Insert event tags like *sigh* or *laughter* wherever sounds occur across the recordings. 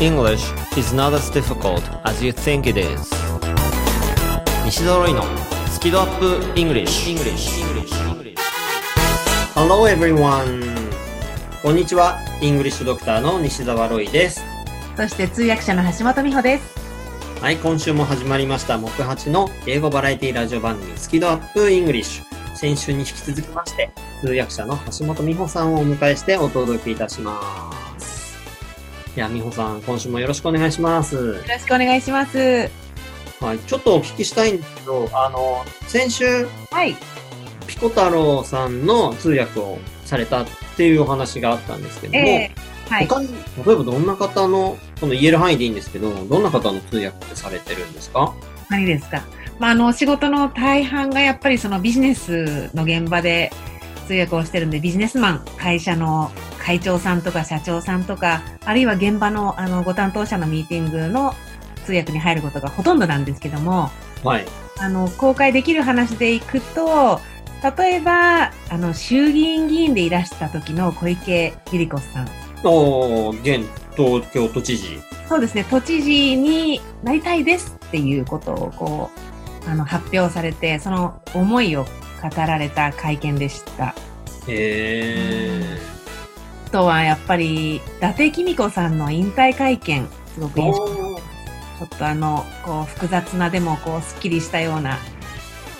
English is not as difficult as you think it is. 西澤ロイのスキドアップ English, English. Hello everyone. こんにちは。イングリッシュドクターの西澤ロイです。そして通訳者の橋本美穂です。はい今週も始まりました木八の英語バラエティラジオ番組スキ度 UP English 先週に引き続きまして通訳者の橋本美穂さんをお迎えしてお届けいたしますいや美穂さん今週もよろしくお願いしますよろしくお願いします。はい、ちょっとお聞きしたいんですけど、あの、先週、はい。ピコ太郎さんの通訳をされたっていうお話があったんですけども、えー、はい。他に、例えばどんな方の、この言える範囲でいいんですけど、どんな方の通訳ってされてるんですか？何ですか？まあ、あの、仕事の大半がやっぱりそのビジネスの現場で通訳をしてるんで、ビジネスマン、会社の会長さんとか社長さんとか、あるいは現場のあのご担当者のミーティングの通訳に入ることがほとんどなんですけども、はい。あの、公開できる話でいくと、例えば、あの、衆議院議員でいらした時の小池百合子さん。おー、現東京都知事。そうですね、都知事になりたいですっていうことをこう、あの、発表されて、その思いを語られた会見でした。へあとはやっぱり、伊達公子さんの引退会見、すごくー。印象ちょっとあの、こう、複雑なでもこう、すっきりしたような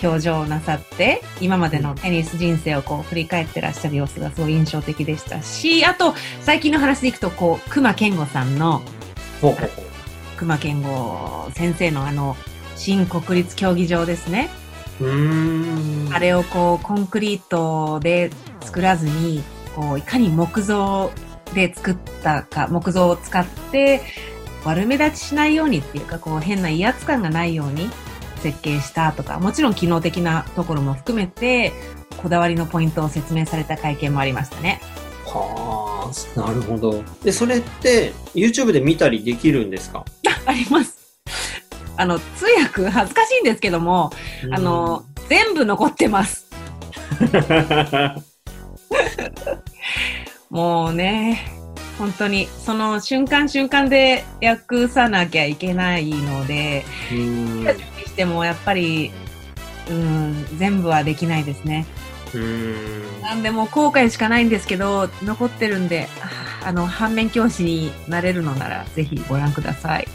表情をなさって、今までのテニス人生をこう、振り返ってらっしゃる様子がすごい印象的でしたし、あと、最近の話でいくと、こう、熊健吾さんの、ほうほうほう熊健吾先生のあの、新国立競技場ですね。あれをこう、コンクリートで作らずに、こう、いかに木造で作ったか、木造を使って、悪目立ちしないようにっていうか、こう、変な威圧感がないように設計したとか、もちろん機能的なところも含めて、こだわりのポイントを説明された会見もありましたね。はあ、なるほど。で、それって、YouTube で見たりできるんですか？*laughs* あります。あの、通訳恥ずかしいんですけども、あの、全部残ってます。*laughs* *laughs* もうね、本当に、その瞬間瞬間で訳さなきゃいけないので、うん。準備してもやっぱり、うん、全部はできないですね。うん。なんでもう後悔しかないんですけど、残ってるんで、ああの、反面教師になれるのなら、ぜひご覧ください。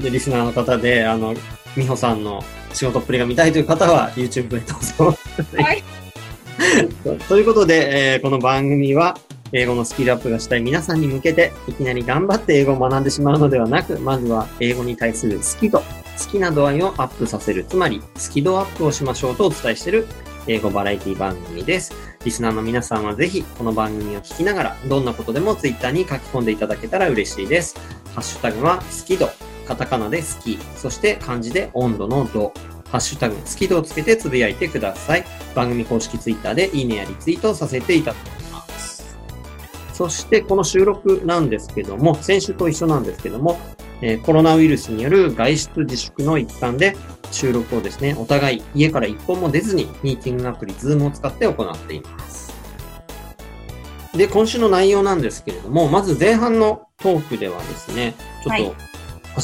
で、リスナーの方で、あの、美穂さんの仕事っぷりが見たいという方は、YouTube でどうぞ。はい。*laughs* ということで、えーこの番組は、英語のスキルアップがしたい皆さんに向けて、いきなり頑張って英語を学んでしまうのではなく、まずは英語に対する好き度、好きな度合いをアップさせる、つまり、スキドアップをしましょうとお伝えしている英語バラエティ番組です。リスナーの皆さんはぜひ、この番組を聞きながら、どんなことでも Twitter に書き込んでいただけたら嬉しいです。ハッシュタグは、好き度、カタカナで好き、そして漢字で温度の度、ハッシュタグ、好き度をつけてつぶやいてください。番組公式ツイッターでいいねやリツイートをさせていただきます。そして、この収録なんですけども、先週と一緒なんですけども、えーコロナウイルスによる外出自粛の一環で、収録をですね、お互い家から一本も出ずに、ミーティングアプリ Zoom を使って行っています。で、今週の内容なんですけれども、まず前半のトークではですね、ちょっと、はい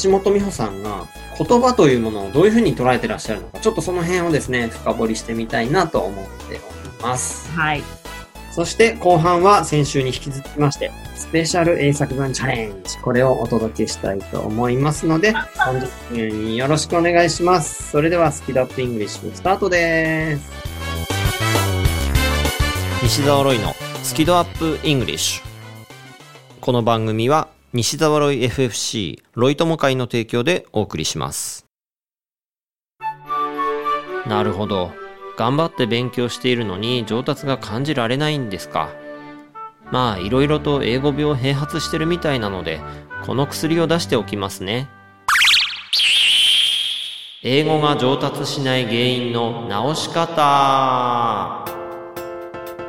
橋本美穂さんが言葉というものをどういうふうに捉えてらっしゃるのか、ちょっとその辺をですね、深掘りしてみたいなと思っております。はい。そして後半は先週に引き続きまして、スペシャル英作文チャレンジ。これをお届けしたいと思いますので、本日分よろしくお願いします。それではスキドアップイングリッシュスタートです。西澤ロイのスキドアップイングリッシュ。この番組は西澤ロイ FFC ロイ友会の提供でお送りします。なるほど。頑張って勉強しているのに上達が感じられないんですか。まあ、いろいろと英語病併発してるみたいなので、この薬を出しておきますね。英語が上達しない原因の直し方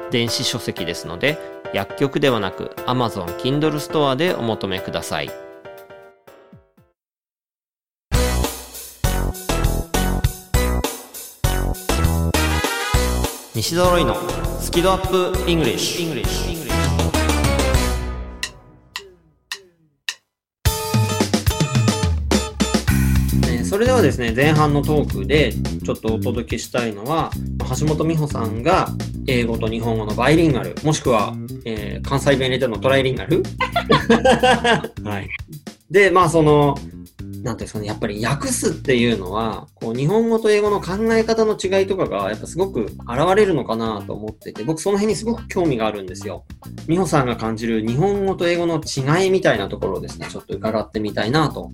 電子書籍ですので、薬局ではなく Amazon Kindle ストアでお求めください。西揃いのスキドアップイングリッシュれではですね、前半のトークでちょっとお届けしたいのは、橋本美穂さんが英語と日本語のバイリンガル、もしくは、えー関西弁入れてのトライリンガル？*laughs* はい。で、まあその、なんていうんですかね、やっぱり訳すっていうのは、こう日本語と英語の考え方の違いとかが、やっぱすごく現れるのかなと思ってて、僕その辺にすごく興味があるんですよ。美穂さんが感じる日本語と英語の違いみたいなところをですね、ちょっと伺ってみたいなと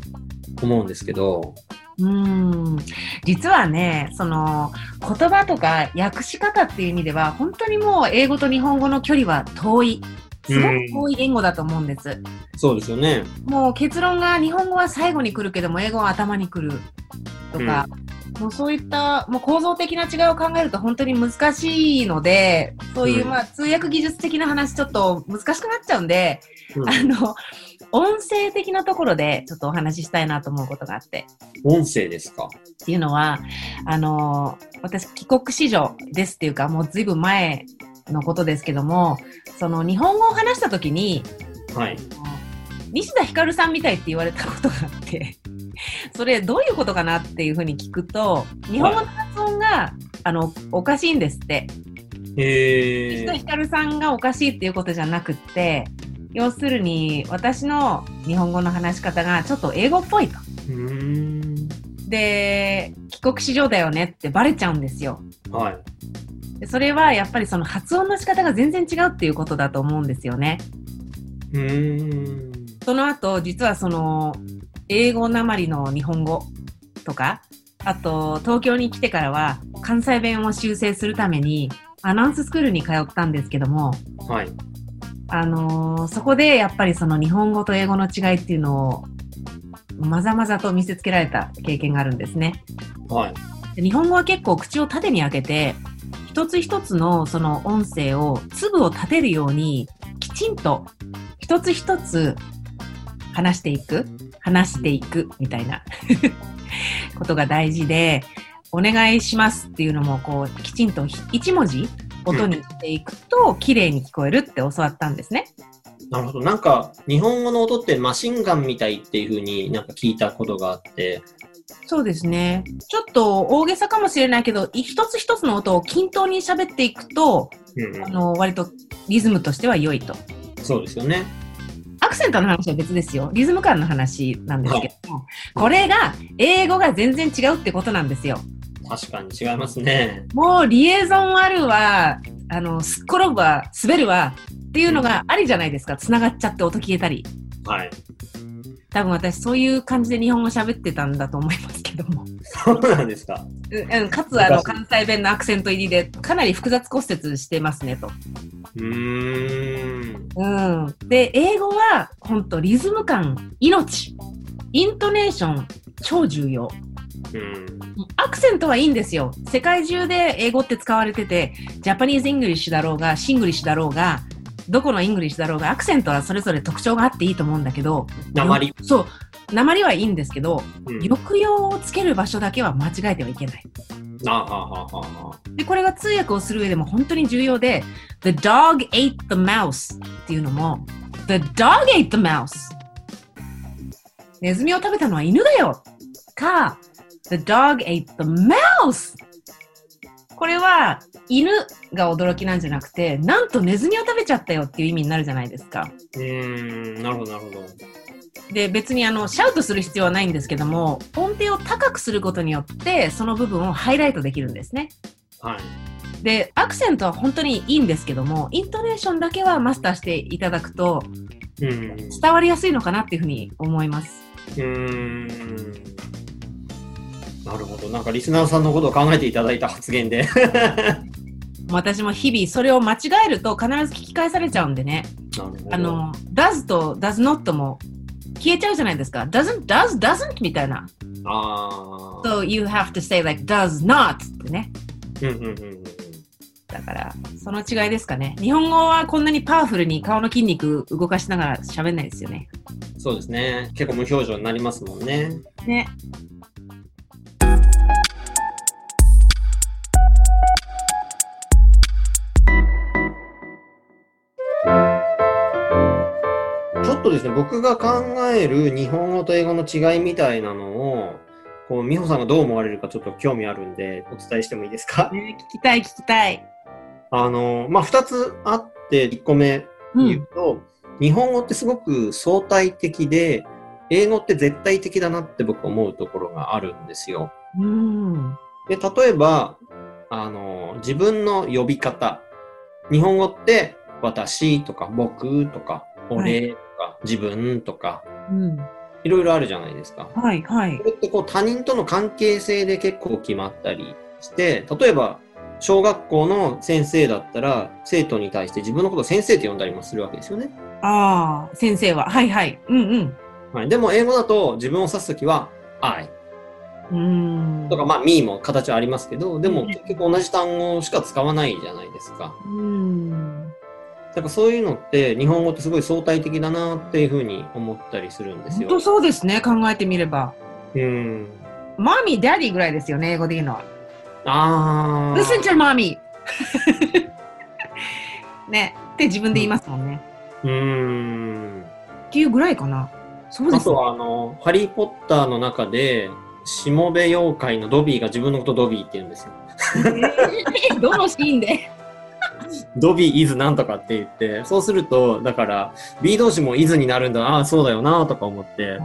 思うんですけど、うん。実はね、その、言葉とか訳し方っていう意味では、本当にもう英語と日本語の距離は遠い。すごく遠い言語だと思うんです。そうですよね。もう結論が日本語は最後に来るけども、英語は頭に来るとか、もうそういったもう構造的な違いを考えると本当に難しいので、そういう、うんまあ通訳技術的な話ちょっと難しくなっちゃうんで、うんあの、音声的なところでちょっとお話ししたいなと思うことがあって。音声ですか？っていうのは、あの、私、帰国子女ですっていうか、もうずいぶん前のことですけども、その日本語を話したときに、はい。西田ひかるさんみたいって言われたことがあって、それどういうことかなっていうふうに聞くと、日本語の発音が、あの、おかしいんですって。西田ひかるさんがおかしいっていうことじゃなくって、要するに私の日本語の話し方がちょっと英語っぽいと。で、帰国子女だよねってバレちゃうんですよ。はい。でそれはやっぱりその発音の仕方が全然違うっていうことだと思うんですよね。うーん。その後、実はその、英語なまりの日本語とか、あと、東京に来てからは、関西弁を修正するために、アナウンススクールに通ったんですけども、はい。あのーそこでやっぱりその日本語と英語の違いっていうのを、まざまざと見せつけられた経験があるんですね。はい。で日本語は結構口を縦に開けて、一つ一つのその音声を粒を立てるように、きちんと一つ一つ話していく、話していくみたいな *laughs* ことが大事で、お願いしますっていうのもこう、きちんと一文字音にしていくと綺麗に聞こえるって教わったんですね。なるほど。なんか、日本語の音ってマシンガンみたいっていう風になんか聞いたことがあって、そうですね。ちょっと大げさかもしれないけど、い一つ一つの音を均等に喋っていくと、うんあの、割とリズムとしては良いと。そうですよね。アクセントの話は別ですよ。リズム感の話なんですけども、これが英語が全然違うってことなんですよ。確かに違いますね。もうリエゾンあるわ、あの、すっ転ぶわ、滑るわっていうのがありじゃないですか。繋がっちゃって音消えたり。はい。多分私そういう感じで日本語喋ってたんだと思いますけども。そうなんですか。うんうんかつあの関西弁のアクセント入りでかなり複雑骨折してますねと。うーん。うん。で、英語は本当リズム感、命、イントネーション、超重要。うん。アクセントはいいんですよ。世界中で英語って使われてて、ジャパニーズ・イングリッシュだろうが、シングリッシュだろうが、どこのイングリッシュだろうが、アクセントはそれぞれ特徴があっていいと思うんだけど、訛り。そう。訛りはいいんですけど、うん。抑揚をつける場所だけは間違えてはいけない。で、これが通訳をする上でも本当に重要で、The dog ate the mouse っていうのも、The dog ate the mouse ネズミを食べたのは犬だよか、The dog ate the mouse これは犬が驚きなんじゃなくて、なんとネズミを食べちゃったよっていう意味になるじゃないですか。うーん。なるほど、なるほど。で、別にあの、シャウトする必要はないんですけども、音程を高くすることによって、その部分をハイライトできるんですね。はい。で、アクセントは本当にいいんですけども、イントネーションだけはマスターしていただくと、うん。伝わりやすいのかなっていうふうに思います。うーん。なるほど。なんかリスナーさんのことを考えていただいた発言で。*laughs* 私も日々それを間違えると必ず聞き返されちゃうんでね。あの、does と does not も消えちゃうじゃないですか。doesn't, does, doesn't みたいな。ああ。so you have to say like does not ってね。うんうんうんうん。だから、その違いですかね。日本語はこんなにパワフルに顔の筋肉動かしながら喋んないですよね。そうですね。結構無表情になりますもんね。ね。ね、僕が考える日本語と英語の違いみたいなのを、こう、美穂さんがどう思われるかちょっと興味あるんで、お伝えしてもいいですか？ね聞きたい、聞きたい。あの、まあ、二つあって、一個目うん。言うと、日本語ってすごく相対的で、英語って絶対的だなって僕思うところがあるんですよ。うん。で、例えば、あの、自分の呼び方。日本語って、私とか、僕とか、俺とか、自分とか、うん。いろいろあるじゃないですか。はい、はいこ。れってこう他人との関係性で結構決まったりして、例えば、小学校の先生だったら、生徒に対して自分のことを先生って呼んだりもするわけですよね。ああ、先生は。はい、はい。うん、うん。はい、でも、英語だと自分を指すときは、I うん。とか、まあ、me も形はありますけど、でうんも結局同じ単語しか使わないじゃないですか。うん。だからそういうのって、日本語ってすごい相対的だなっていうふうに思ったりするんですよ。本当そうですね、考えてみれば。うん。 Mommy、Daddy ぐらいですよね、英語で言うのは。あー。Listen to mommy! *laughs* ね、って自分で言いますもんね。うーん。っていうぐらいかな。そうですね。あとは、あの、ハリー・ポッターの中で、しもべ妖怪のドビーが自分のことドビーって言うんですよ。えどのシーンで？ドビーイズなんとかって言って、そうすると、だから、B 動詞もイズになるんだ、ああ、そうだよな、とか思って。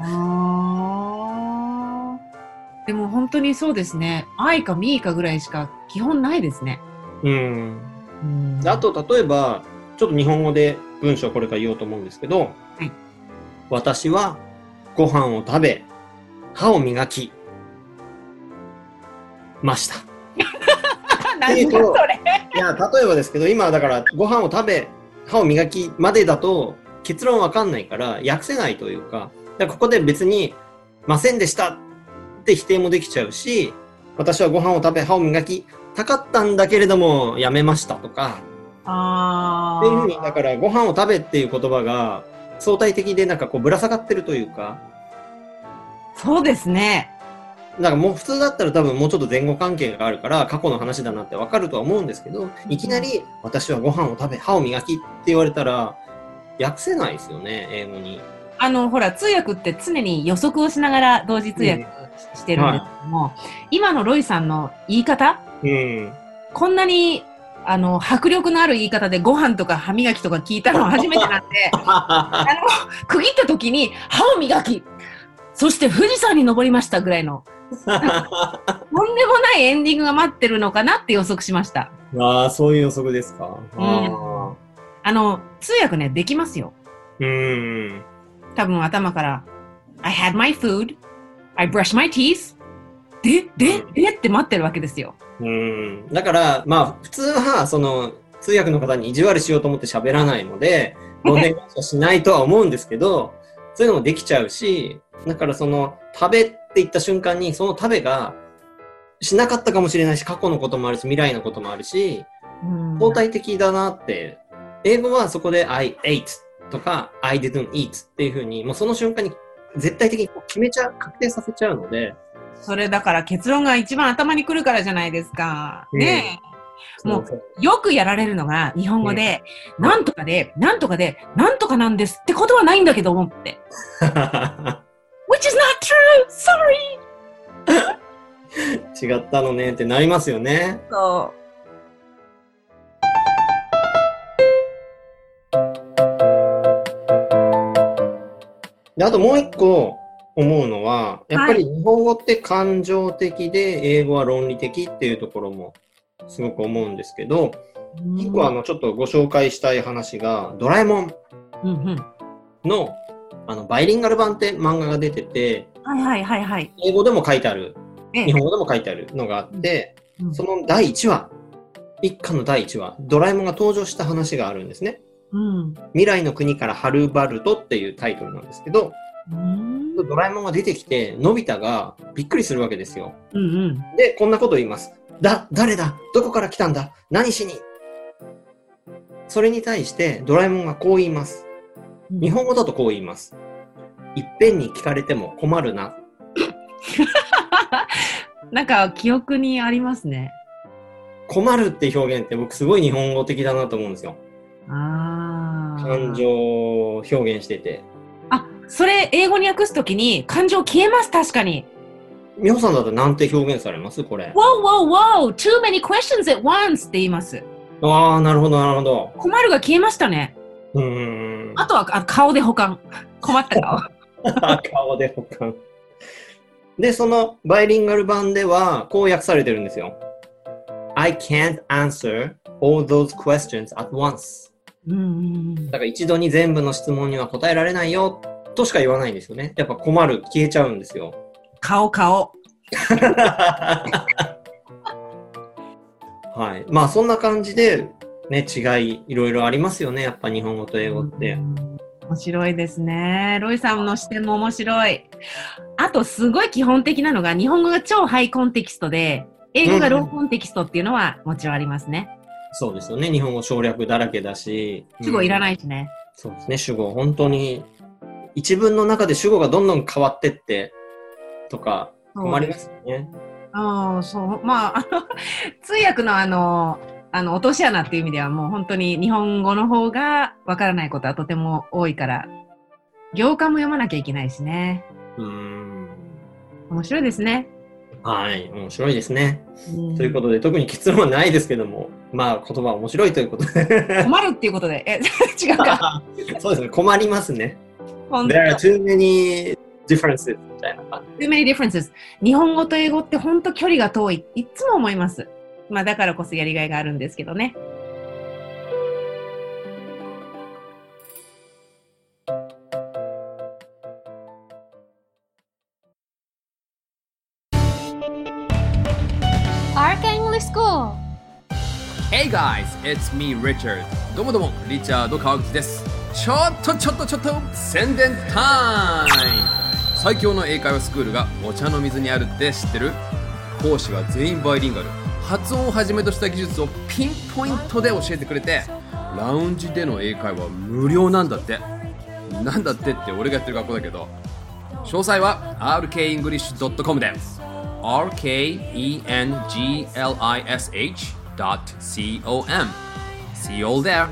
でも本当にそうですね。愛かミーかぐらいしか基本ないですね。うん。うんであ、と、例えば、ちょっと日本語で文章をこれから言おうと思うんですけど、はい私はご飯を食べ、歯を磨き、ました。何だそれ？いや、例えばですけど、今だからご飯を食べ、歯を磨きまでだと結論わかんないから訳せないというか、だからここで別に、ませんでしたって否定もできちゃうし、私はご飯を食べ、歯を磨きたかったんだけれどもやめましたとか、あっていうふうに、だからご飯を食べっていう言葉が相対的でなんかこうぶら下がってるというか、そうですね。なんかもう普通だったら多分もうちょっと前後関係があるから過去の話だなってわかるとは思うんですけど、いきなり私はご飯を食べ、歯を磨きって言われたら訳せないですよね、英語に。あの、ほら、通訳って常に予測をしながら同時通訳してるんですけども、今のロイさんの言い方、うん。こんなに、あの、迫力のある言い方でご飯とか歯磨きとか聞いたのは初めてなんで、*laughs* あの、区切った時に歯を磨き、そして富士山に登りましたぐらいの、*laughs* とんでもないエンディングが待ってるのかなって予測しました。ああ、そういう予測ですか。うんあの、通訳ね、できますよ。ーうん。多分頭から、I had my food, I brushed my teeth, で、で、でって待ってるわけですよ。うん。だから、まあ、普通は、その、通訳の方に意地悪しようと思って喋らないので、お願いしないとは思うんですけど、*laughs* そういうのもできちゃうし、だからその、食べって言った瞬間に、その食べが、しなかったかもしれないし、過去のこともあるし、未来のこともあるし、うん相対的だなって、英語はそこで I ate とか I didn't eat っていうふうに、もうその瞬間に絶対的に決めちゃう、確定させちゃうので、それだから結論が一番頭に来るからじゃないですか。ねえ。もうよくやられるのが日本語で、なんとかで、なんとかで、なんとかなんですってことはないんだけどもって。*laughs* which is not true! Sorry! *laughs* 違ったのねってなりますよね。そで、あともう一個思うのは、やっぱり日本語って感情的で、英語は論理的っていうところもすごく思うんですけど、う。一個あの、ちょっとご紹介したい話が、ドラえもん。の、あの、バイリンガル版って漫画が出てて、はいはいはいはい。英語でも書いてある、ええ日本語でも書いてあるのがあって、うんその第1話、一巻の第1話、ドラえもんが登場した話があるんですね。うん。未来の国からはるばるとっていうタイトルなんですけど、うんドラえもんが出てきて、のび太がびっくりするわけですよ。うんで、こんなこと言います。だ、誰だ？どこから来たんだ？何しに？それに対してドラえもんがこう言います。うん。日本語だとこう言います。いっぺんに聞かれても困るな。*laughs* なんか記憶にありますね。困るって表現って僕すごい日本語的だなと思うんですよ。ああ。感情を表現してて。あ、それ英語に訳すときに感情消えます、確かに。美穂さんだとなんて表現されます？これ。Whoa, whoa, whoa! Too many questions at once! って言います。ああ、なるほど、なるほど。困るが消えましたね。うあとはあ顔で保管。困った顔。*laughs* 顔で保管。で、そのバイリンガル版では、こう訳されてるんですよ。I can't answer all those questions at once. だから一度に全部の質問には答えられないよ、としか言わないんですよね。やっぱ困る、消えちゃうんですよ。顔、顔。*laughs* はい。まあそんな感じで、ね、違い、いろいろありますよね。やっぱ日本語と英語って。面白いですね。ロイさんの視点も面白い。あと、すごい基本的なのが、日本語が超ハイコンテキストで、英語がローコンテキストっていうのはもちろんありますね。そうですよね。日本語省略だらけだし。主語いらい。ないしね。そうですね。主語、本当に、一文の中で主語がどんどん変わってって、とか、困りますよね。ああ、そう。まあ、あの、通訳のあの、あの、落とし穴っていう意味ではもう本当に日本語の方がわからないことはとても多いから、行間も読まなきゃいけないしね。うーん。面白いですね。はい。面白いですね。うんということで、特に結論はないですけども、まあ、言葉は面白いということで。困るっていうことで、え、*laughs* 違うか。*laughs* そうですね。困りますね。There are too many differences みたいな感じ。Too many differences. 日本語と英語って本当距離が遠い。いつも思います。まあだからこそやりがいがあるんですけどね。Hey guys, it's me Richard. どうもどうも、リチャード川口です。ちょっとちょっとちょっと宣伝タイム。最強の英会話スクールがお茶の水にあるって知ってる？講師は全員バイリンガル発音をはじめとした技術をピンポイントで教えてくれてラウンジでの英会話無料なんだって。なんだってって俺がやってる学校だけど。詳細は rkenglish.com で。rkenglish.com See you all there.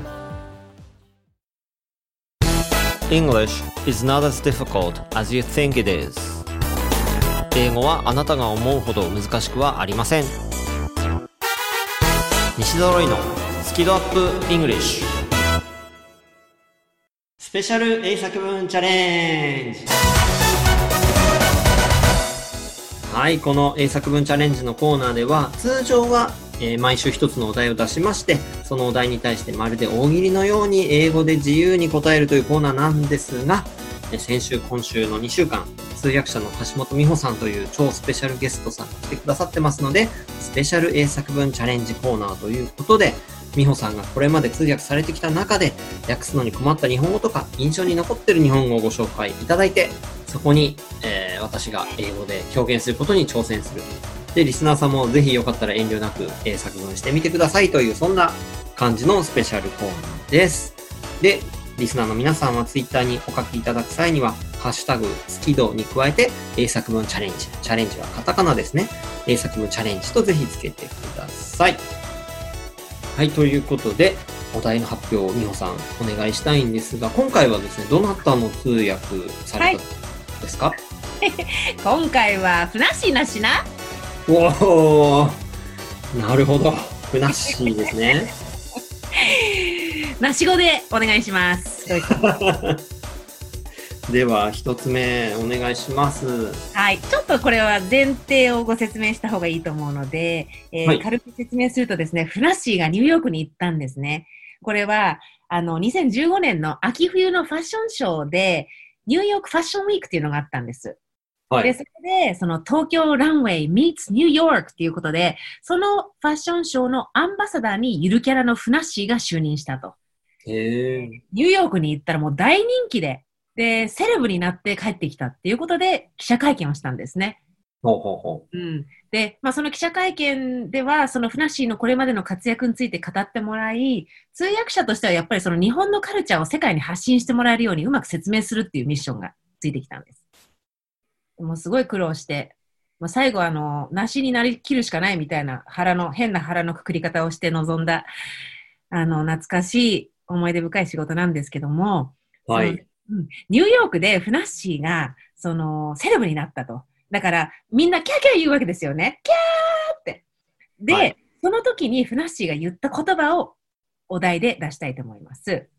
English is not as difficult as you think it is. 英語はあなたが思うほど難しくはありません。西揃いのスキドアップ English スペシャル英作文チャレンジ。はい、この英作文チャレンジのコーナーでは、通常は、えー毎週一つのお題を出しまして、そのお題に対してまるで大喜利のように英語で自由に答えるというコーナーなんですが、先週、今週の2週間、通訳者の橋本美穂さんという超スペシャルゲストさんが来てくださってますので、スペシャル英作文チャレンジコーナーということで、美穂さんがこれまで通訳されてきた中で、訳すのに困った日本語とか、印象に残ってる日本語をご紹介いただいて、そこに、えー私が英語で表現することに挑戦する。で、リスナーさんもぜひよかったら遠慮なく英作文してみてくださいという、そんな感じのスペシャルコーナーです。で、リスナーの皆さんはツイッターにお書きいただく際には、ハッシュタグ、スキドに加えて、英作文チャレンジ。チャレンジはカタカナですね。英作文チャレンジとぜひつけてください。はい、ということで、お題の発表を美穂さんお願いしたいんですが、今回はですね、どなたの通訳されたんですか、*laughs* 今回はふなっしーなしな？おおなるほど。ふなっしーですね。*laughs* なし語でお願いします。*laughs* では、一つ目、お願いします。はい。ちょっとこれは前提をご説明した方がいいと思うので、えーはい軽く説明するとですね、フナッシーがニューヨークに行ったんですね。これは、あの、2015年の秋冬のファッションショーで、ニューヨークファッションウィークっていうのがあったんです。で、はい。それで、その東京ランウェイ meets ニューヨークっていうことで、そのファッションショーのアンバサダーにゆるキャラのフナッシーが就任したと。ニューヨークに行ったらもう大人気で、で、セレブになって帰ってきたっていうことで記者会見をしたんですね。ほうほうほうん。で、まあその記者会見では、そのフナッシーのこれまでの活躍について語ってもらい、通訳者としてはやっぱりその日本のカルチャーを世界に発信してもらえるようにうまく説明するっていうミッションがついてきたんです。もうすごい苦労して、まあ、最後あの、梨になりきるしかないみたいな腹の、変な腹のくくり方をして臨んだ、あの、懐かしい思い出深い仕事なんですけども、う。はい。うんニューヨークでフナッシーが、その、セレブになったと。だから、みんなキャーキャー言うわけですよね。キャーって。で、はいその時にフナッシーが言った言葉をお題で出したいと思います。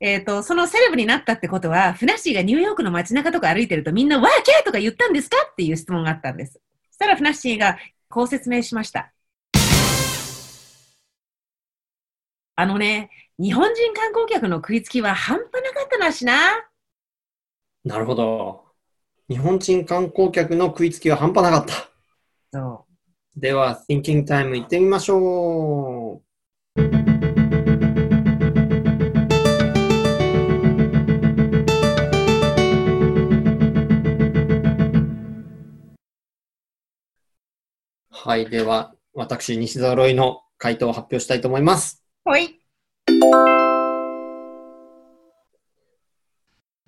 えっ、と、そのセレブになったってことは、フナッシーがニューヨークの街中とか歩いてるとみんな、わーキャーとか言ったんですかっていう質問があったんです。そしたらフナッシーがこう説明しました。あのね、日本人観光客の食いつきは半端なかったなしな。なるほど。日本人観光客の食いつきは半端なかった。そう。では、Thinking Time 行ってみましょう。はい。では、私、西澤ロイの回答を発表したいと思います。ほい。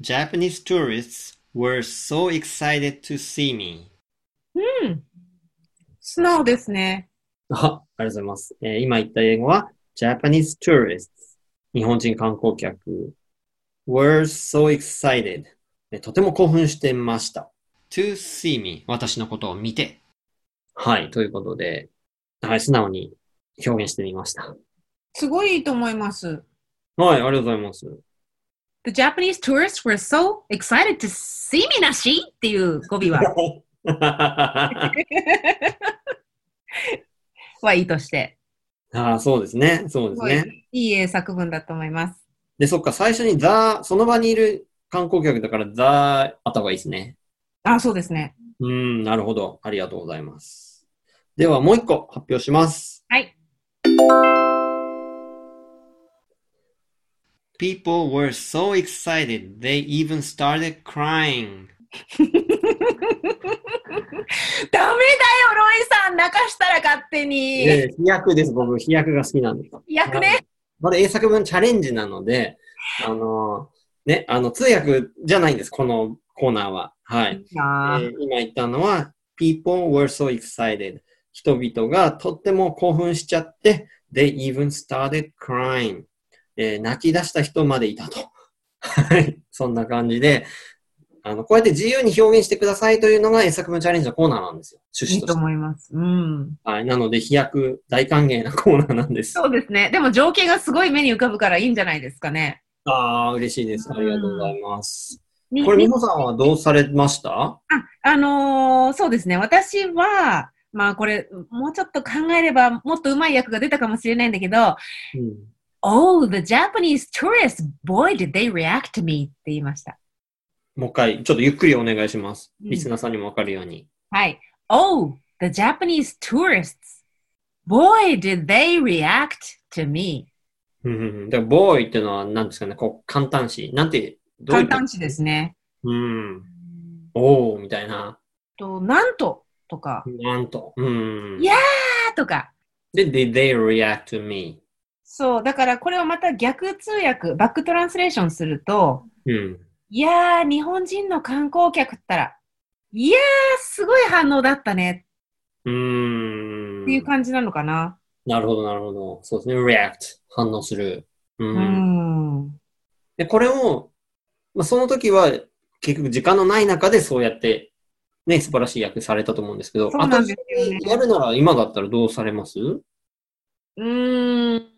Japanese tourists were so excited to see me. うん。素直ですね。あ、ありがとうございます。えー今言った英語は Japanese tourists 日本人観光客 were so excited えーとても興奮してました。to see me 私のことを見てはい。ということで、はい、素直に表現してみました。すごいいいと思います。はい、ありがとうございます。The Japanese tourists were so excited to see me なしっていう語尾は、はいいとして。ああ、そうですね。そうですね。いい英作文だと思います。で、そっか、最初にザ、その場にいる観光客だからザ、あった方がいいですね。あ、そうですね。うーん、なるほど。ありがとうございます。では、もう一個発表します。はい。People were so excited they even started crying. *laughs* ダメだよ、ロイさん泣かしたら勝手に。えー飛躍です。僕、飛躍が好きなんです。役ね。まだ英作文チャレンジなので、あのーね、あの、通訳じゃないんです、このコーナーは。はい。あえー今言ったのは、people were so excited. 人々がとっても興奮しちゃって、they even started crying. えー泣き出した人までいたと。はい。そんな感じで、あの、こうやって自由に表現してくださいというのが英作文チャレンジのコーナーなんですよ。趣いいと旨として。思います。うん。はい。なので、飛躍大歓迎なコーナーなんです。そうですね。でも情景がすごい目に浮かぶからいいんじゃないですかね。ああ、嬉しいです。ありがとうございます。にこれ、美に穂さんはどうされました？あ、あのーそうですね。私は、まあこれ、もうちょっと考えればもっと上手い役が出たかもしれないんだけど、うん。Oh, the Japanese tourists, boy, did they react to me って言いました。もう一回、ちょっとゆっくりお願いします。うんリスナーさんにもわかるように。はい。Oh, the Japanese tourists, boy, did they react to me うんうんうん。だから、ボーイっていうのは何ですかね、こう、簡単詞。なんて、どういう簡単詞ですね。うん。おー、みたいな。と、なんととか、なんと。うん。いやあとか。で、did they react to me? そう、だからこれをまた逆通訳、バックトランスレーションすると、うん。いやー、日本人の観光客ったら、いやー、すごい反応だったねうーん。っていう感じなのかな。なるほど、なるほど。そうですね。react。反応する。う。うんん。で、これを、まあ、その時は、結局時間のない中でそうやって、ね、素晴らしい役されたと思うんですけど、そうなんですよねやるなら今だったらどうされます？うーん。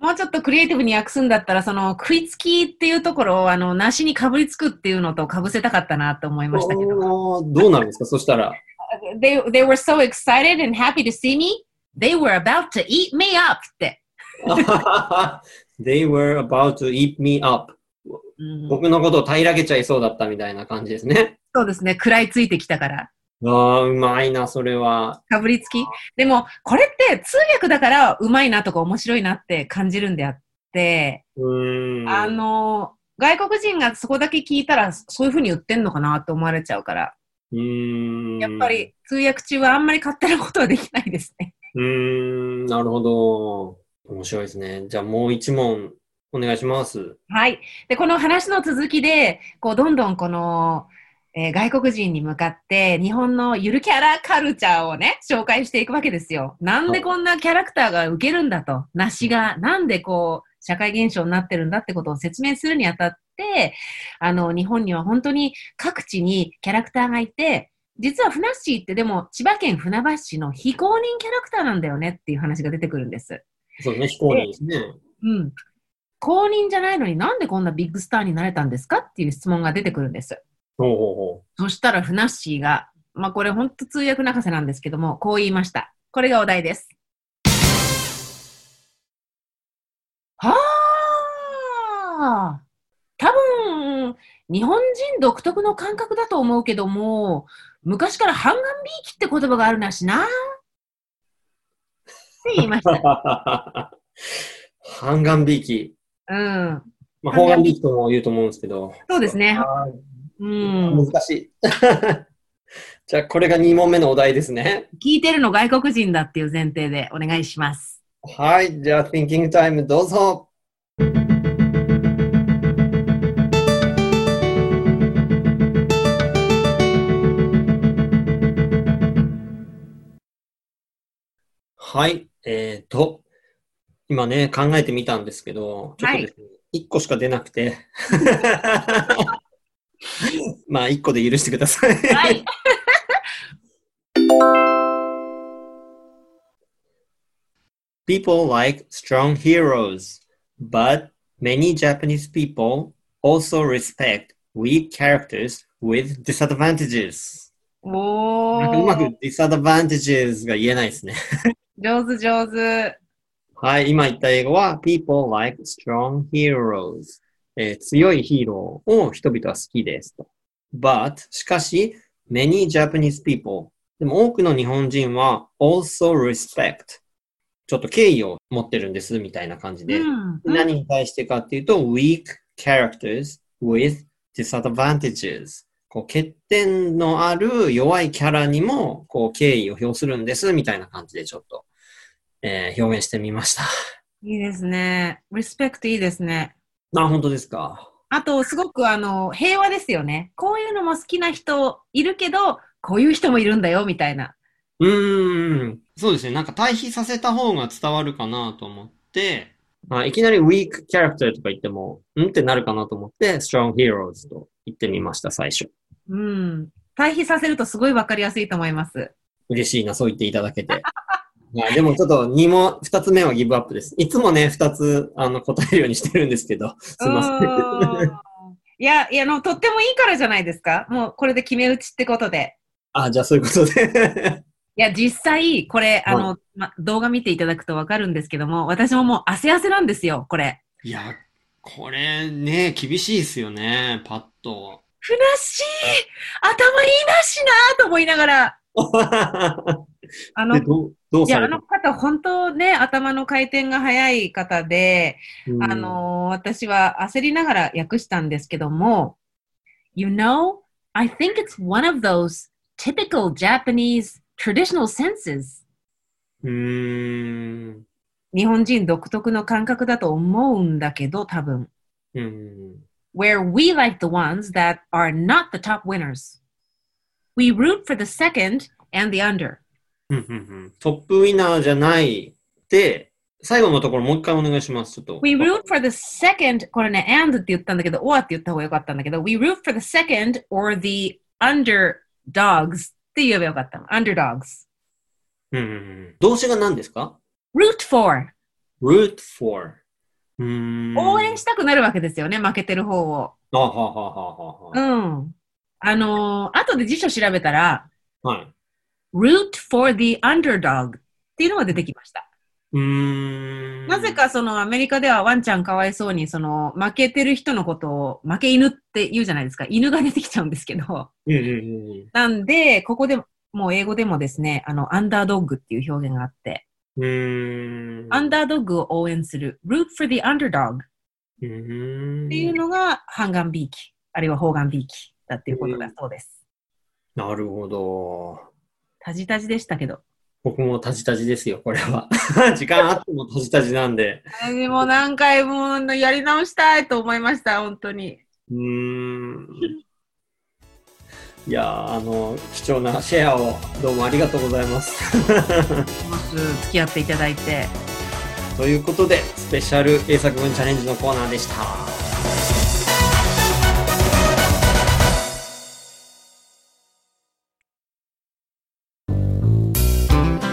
もうちょっとクリエイティブに訳すんだったら、その食いつきっていうところを、あの、梨にかぶりつくっていうのとかぶせたかったなと思いましたけど。どうなるんですか？そしたら。they, they were so excited and happy to see me, they were about to eat me up って。*laughs* They were about to eat me up. うん僕のことを平らげちゃいそうだったみたいな感じですね。そうですね。食らいついてきたから。ああ、うまいな、それは。かぶりつき？でも、これって通訳だからうまいなとか面白いなって感じるんであって、うーん。あの、外国人がそこだけ聞いたらそういうふうに言ってんのかなって思われちゃうから、うーん。やっぱり通訳中はあんまり勝手なことはできないですね。うーん、なるほど。面白いですね。じゃあもう一問お願いします。はい。で、この話の続きで、こう、どんどんこの、えー外国人に向かって、日本のゆるキャラカルチャーをね、紹介していくわけですよ。なんでこんなキャラクターが受けるんだと。梨が、なんでこう、社会現象になってるんだってことを説明するにあたっって、あの、日本には本当に各地にキャラクターがいて、実はふなっしーってでも千葉県船橋市の非公認キャラクターなんだよねっていう話が出てくるんです。そうね、非公認ですね。うん。公認じゃないのになんでこんなビッグスターになれたんですかっていう質問が出てくるんです。そしたらふなっしーが、まあこれ本当通訳泣かせなんですけども、こう言いました。これがお題です。はあ多分、日本人独特の感覚だと思うけども、昔から半眼ビーキって言葉があるなしな。って言いました。*laughs* 半眼びいき。うん。まあ、方眼びいきとも言うと思うんですけど。そうですね。あうーん。難しい。*laughs* じゃあ、これが2問目のお題ですね。聞いてるの外国人だっていう前提でお願いします。はい。じゃあ、Thinking Time どうぞ。はい。えっ、と、今ね、考えてみたんですけど、ちょっとですね、1個しか出なくて。*laughs* *laughs* まあ、1個で許してください。はい。 People *laughs* like strong heroes, but many Japanese people also respect weak characters with disadvantages. おなんかうまくー。 disadvantages が言えないですね。上手上手。はい、今言った英語は People *laughs* like strong heroes、 えー強いヒーローを人々は好きですと。But, しかし、many Japanese people でも多くの日本人は also respect ちょっと敬意を持ってるんですみたいな感じで、うん何に対してかっていうと weak characters with disadvantages こう欠点のある弱いキャラにもこう敬意を表するんですみたいな感じでちょっと、えー表現してみました。いいですね。リスペクトいいですね。あ、本当ですか？あと、すごくあの、平和ですよね。こういうのも好きな人いるけど、こういう人もいるんだよ、みたいな。うーん。そうですね。なんか対比させた方が伝わるかなと思って、まあ、いきなり weak character とか言っても、んってなるかなと思って、strong heroes と言ってみました、最初。うん。対比させるとすごいわかりやすいと思います。嬉しいな、そう言っていただけて。はい、でもちょっと2も、2つ目はギブアップです。いつもね、2つあの答えるようにしてるんですけど、すいません。いや、いや、あの、とってもいいからじゃないですか。もう、これで決め打ちってことで。あ、じゃあそういうことで。いや、実際、これ、あはの、ま、動画見ていただくとわかるんですけども、私ももう汗汗なんですよ、これ。いや、これね、厳しいですよね、パッと。ふなっしー頭いいなしなと思いながら、*laughs* あので、どう、いや、あの方、本当ね、頭の回転が速い方で、うんあのー私は焦りながら訳したんですけども、You know, I think it's one of those typical Japanese traditional senses. うーん。日本人独特の感覚だと思うんだけど、多分。うん。Where we like the ones that are not the top winners. We root for the second and the under. うんうんうんトップウィナーじゃないで、最後のところもう一回お願いします。ちょっと。We root for the second, これね、and って言ったんだけど、or って言った方がよかったんだけど、we root for the second or the underdogs って言えばよかったの。underdogs. うんうんうん動詞が何ですか？Root for. root for. 応援したくなるわけですよね、負けてる方を。あははははは。うん。あのー後で辞書調べたら、はい。Root for the underdog っていうのが出てきました。うーん。なぜ。かそのアメリカではワンちゃんかわいそうにその負けてる人のことを負け犬って言うじゃないですか。犬が出てきちゃうんですけど。なんで、ここでもう英語でもですね、あの、アンダードッグっていう表現があって、うん。アンダードッグを応援する、root for the underdog っ。ていうのが、半眼ビーキ、あるいは方眼ビーキだっていうことだそうです。なるほど。タジタジでしたけど。僕もタジタジですよ、これは。*laughs* 時間あってもタジタジなんで。でも何回もやり直したいと思いました、本当に。うーん。いやー、あの、貴重なシェアをどうもありがとうございます。*laughs* 付き合っていただいて。ということで、スペシャル英作文チャレンジのコーナーでした。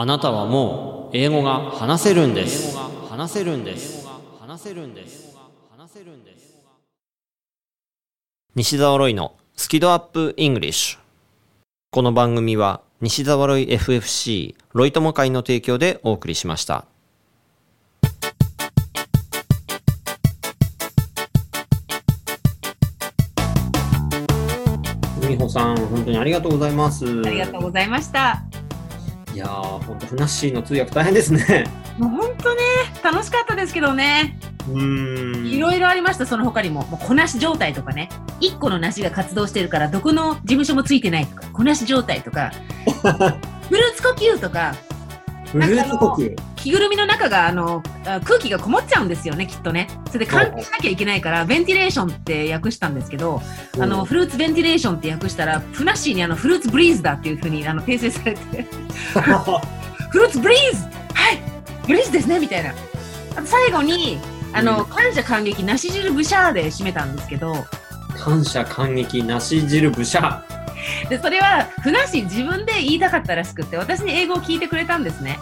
あなたはもう英語が話せるんです話せるんです話せるんです話せるんです西澤ロイのスキドアップイングリッシュこの番組は西澤ロイ FFC ロイ友会の提供でお送りしました。美穂さん、本当にありがとうございます。ありがとうございました。いやー、本当ふなっしーの通訳大変ですね。もう本当ね、楽しかったですけどね。うーん。いろいろありました、その他にも。もうこなし状態とかね。一個の梨が活動してるから、どこの事務所もついてないとか、こなし状態とか、*laughs* フルーツ呼吸とか、フルーツ呼吸。着ぐるみの中があのあ空気がこもっちゃうんですよね、きっとね。それで換気しなきゃいけないから、ベンティレーションって訳したんですけど、あの、フルーツベンティレーションって訳したら、ふなっしーにあのフルーツブリーズだっていうふうにあの訂正されて、*laughs* フルーツブリーズはいブリーズですねみたいな。あと最後に、あの、うん感謝感激、梨汁ブシャーで締めたんですけど、感謝感激なし汁ぶしゃ。で、それは、ふなっしー自分で言いたかったらしくって、私に英語を聞いてくれたんですね。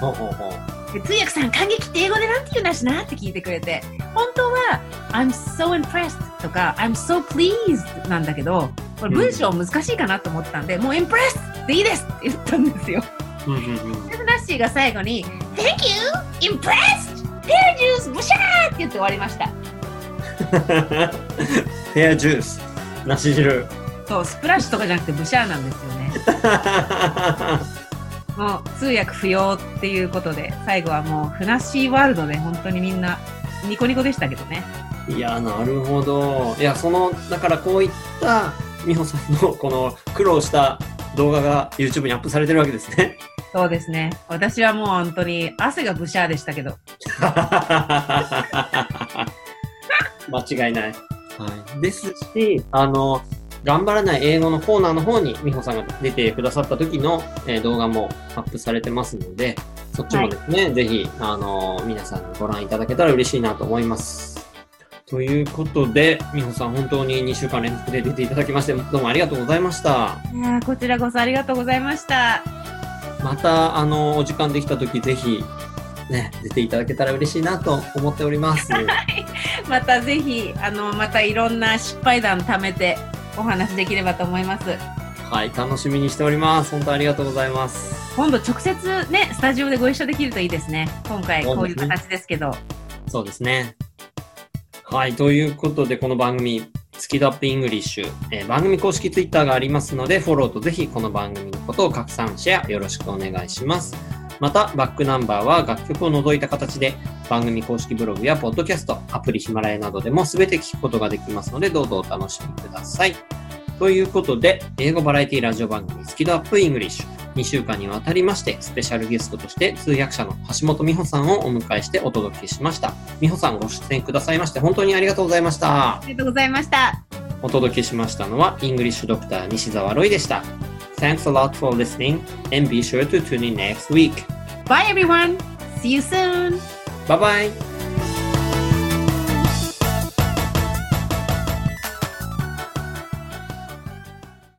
ほうほうほう。で通訳さん、感激って英語でなんて言うんだしなって聞いてくれて、本当は、I'm so impressed とか、I'm so pleased なんだけど、これ文章難しいかなと思ったんで、もう impressed でいいですって言ったんですよ。うんうんうん。で、ふなっしーが最後に、Thank you! Impressed! Pear juice! ブシャーって言って終わりました。ペアジュース。なし汁。そう、スプラッシュとかじゃなくてブシャーなんですよね。*laughs* もう通訳不要っていうことで、最後はもうふなっしーワールドで本当にみんなニコニコでしたけどね。いや、なるほど。いや、その、だからこういった美穂さんのこの苦労した動画が YouTube にアップされてるわけですね。そうですね。私はもう本当に汗がブシャーでしたけど。*laughs* 間違いない。はい。ですし、あの、頑張らない英語のコーナーの方に美穂さんが出てくださった時の、えー動画もアップされてますので、そっちもですね、ぜひ、あの、皆さんにご覧いただけたら嬉しいなと思います。ということで、美穂さん本当に2週間連続で出ていただきまして、どうもありがとうございました。いやーこちらこそありがとうございました。また、あの、お時間できた時、ぜひ、ね、出ていただけたら嬉しいなと思っております。*laughs* またぜひ、あの、またいろんな失敗談貯めてお話できればと思います。はい、楽しみにしております。本当ありがとうございます。今度直接ね、スタジオでご一緒できるといいですね。今回こういう形ですけど。そうですね。はい、ということで、この番組、スキドアップイングリッシュ、えー番組公式ツイッターがありますので、フォローとぜひこの番組のことを拡散、シェアよろしくお願いします。また、バックナンバーは楽曲を除いた形で、番組公式ブログやポッドキャスト、アプリヒマラヤなどでも全て聞くことができますので、どうぞお楽しみください。ということで、英語バラエティラジオ番組、スキドアップイングリッシュ。2週間にわたりまして、スペシャルゲストとして通訳者の橋本美穂さんをお迎えしてお届けしました。美穂さんご出演くださいまして、本当にありがとうございましたあ。りがとうございました。お届けしましたのは、イングリッシュドクター西澤ロイでした。Thanks a lot for listening and be sure to tune in next week. Bye everyone! See you soon! Bye bye!